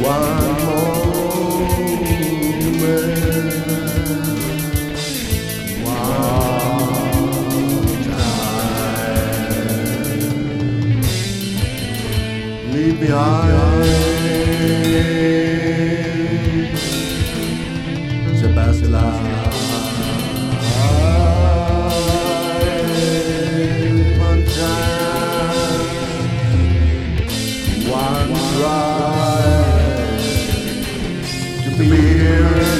one moment, one time. Leave.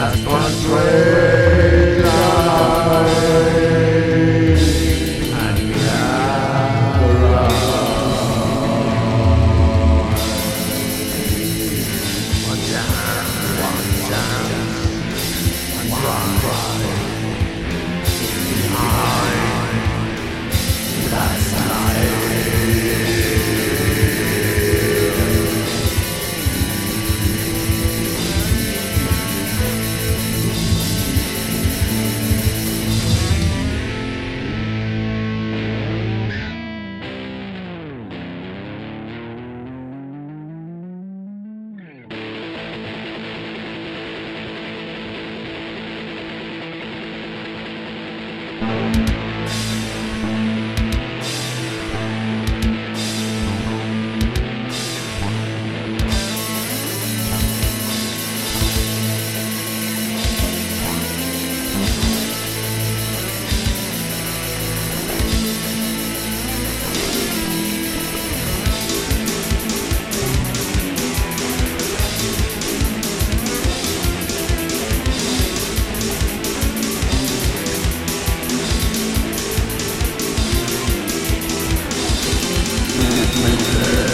one straight Bye. mình